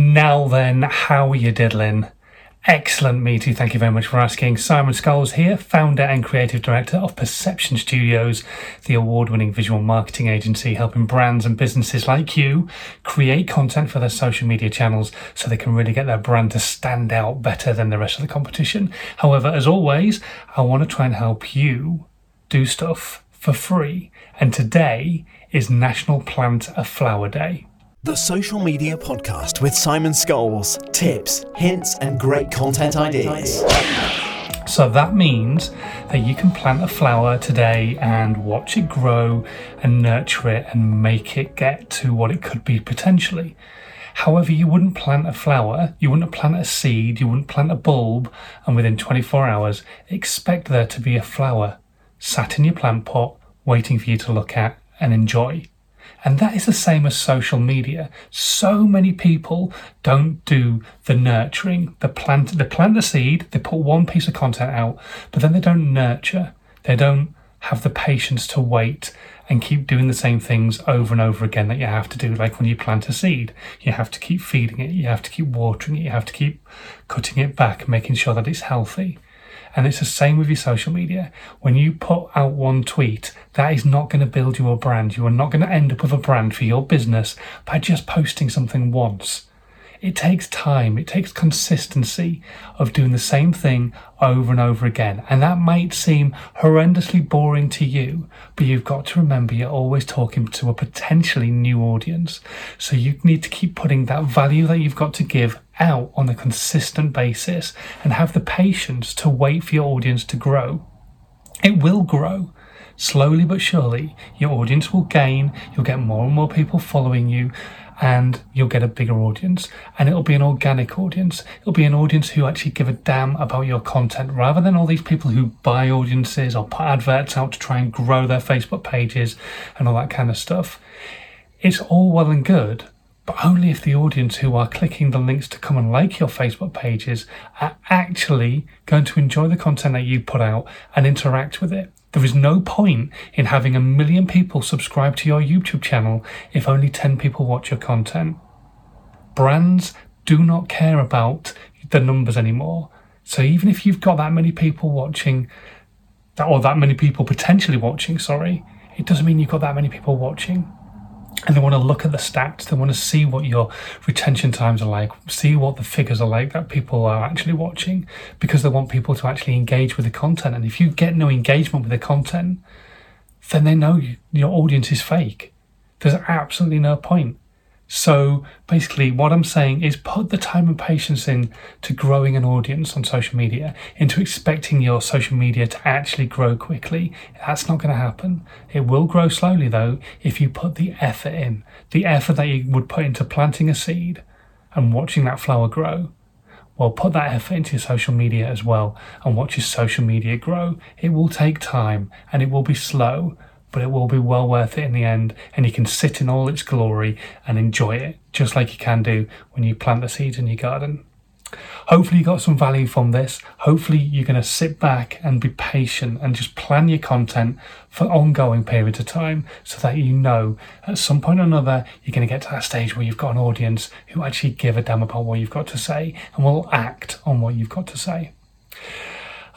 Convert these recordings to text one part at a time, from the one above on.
Now then, how are you diddling? Excellent, me too. Thank you very much for asking. Simon Scholes here, founder and creative director of Perception Studios, the award winning visual marketing agency helping brands and businesses like you create content for their social media channels so they can really get their brand to stand out better than the rest of the competition. However, as always, I want to try and help you do stuff for free. And today is National Plant a Flower Day. The Social Media Podcast with Simon Scholes. Tips, hints, and great content ideas. So that means that you can plant a flower today and watch it grow and nurture it and make it get to what it could be potentially. However, you wouldn't plant a flower, you wouldn't plant a seed, you wouldn't plant a bulb, and within 24 hours expect there to be a flower sat in your plant pot waiting for you to look at and enjoy. And that is the same as social media. So many people don't do the nurturing. They plant, they plant the seed, they put one piece of content out, but then they don't nurture. They don't have the patience to wait and keep doing the same things over and over again that you have to do. Like when you plant a seed, you have to keep feeding it, you have to keep watering it, you have to keep cutting it back, making sure that it's healthy. And it's the same with your social media. When you put out one tweet, that is not going to build you a brand. You are not going to end up with a brand for your business by just posting something once. It takes time, it takes consistency of doing the same thing over and over again. And that might seem horrendously boring to you, but you've got to remember you're always talking to a potentially new audience. So you need to keep putting that value that you've got to give out on a consistent basis and have the patience to wait for your audience to grow. It will grow. Slowly but surely, your audience will gain, you'll get more and more people following you, and you'll get a bigger audience. And it'll be an organic audience. It'll be an audience who actually give a damn about your content rather than all these people who buy audiences or put adverts out to try and grow their Facebook pages and all that kind of stuff. It's all well and good, but only if the audience who are clicking the links to come and like your Facebook pages are actually going to enjoy the content that you put out and interact with it. There is no point in having a million people subscribe to your YouTube channel if only 10 people watch your content. Brands do not care about the numbers anymore. So even if you've got that many people watching, or that many people potentially watching, sorry, it doesn't mean you've got that many people watching and they want to look at the stats they want to see what your retention times are like see what the figures are like that people are actually watching because they want people to actually engage with the content. And if you get no engagement with the content then they know you, your audience is fake. There's absolutely no point so basically, what I'm saying is put the time and patience in to growing an audience on social media, into expecting your social media to actually grow quickly. That's not going to happen. It will grow slowly though if you put the effort in, the effort that you would put into planting a seed and watching that flower grow. Well, put that effort into your social media as well and watch your social media grow. It will take time and it will be slow, but it will be well worth it in the end, and you can sit in all its glory and enjoy it, just like you can do when you plant the seeds in your garden. Hopefully, you got some value from this. Hopefully, you're going to sit back and be patient and just plan your content for ongoing periods of time so that you know at some point or another you're going to get to that stage where you've got an audience who actually give a damn about what you've got to say and will act on what you've got to say.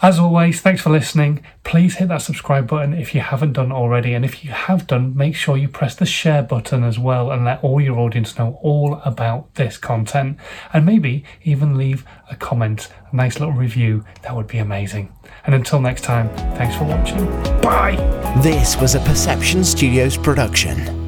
As always, thanks for listening. Please hit that subscribe button if you haven't done already. And if you have done, make sure you press the share button as well and let all your audience know all about this content. And maybe even leave a comment, a nice little review. That would be amazing. And until next time, thanks for watching. Bye. This was a Perception Studios production.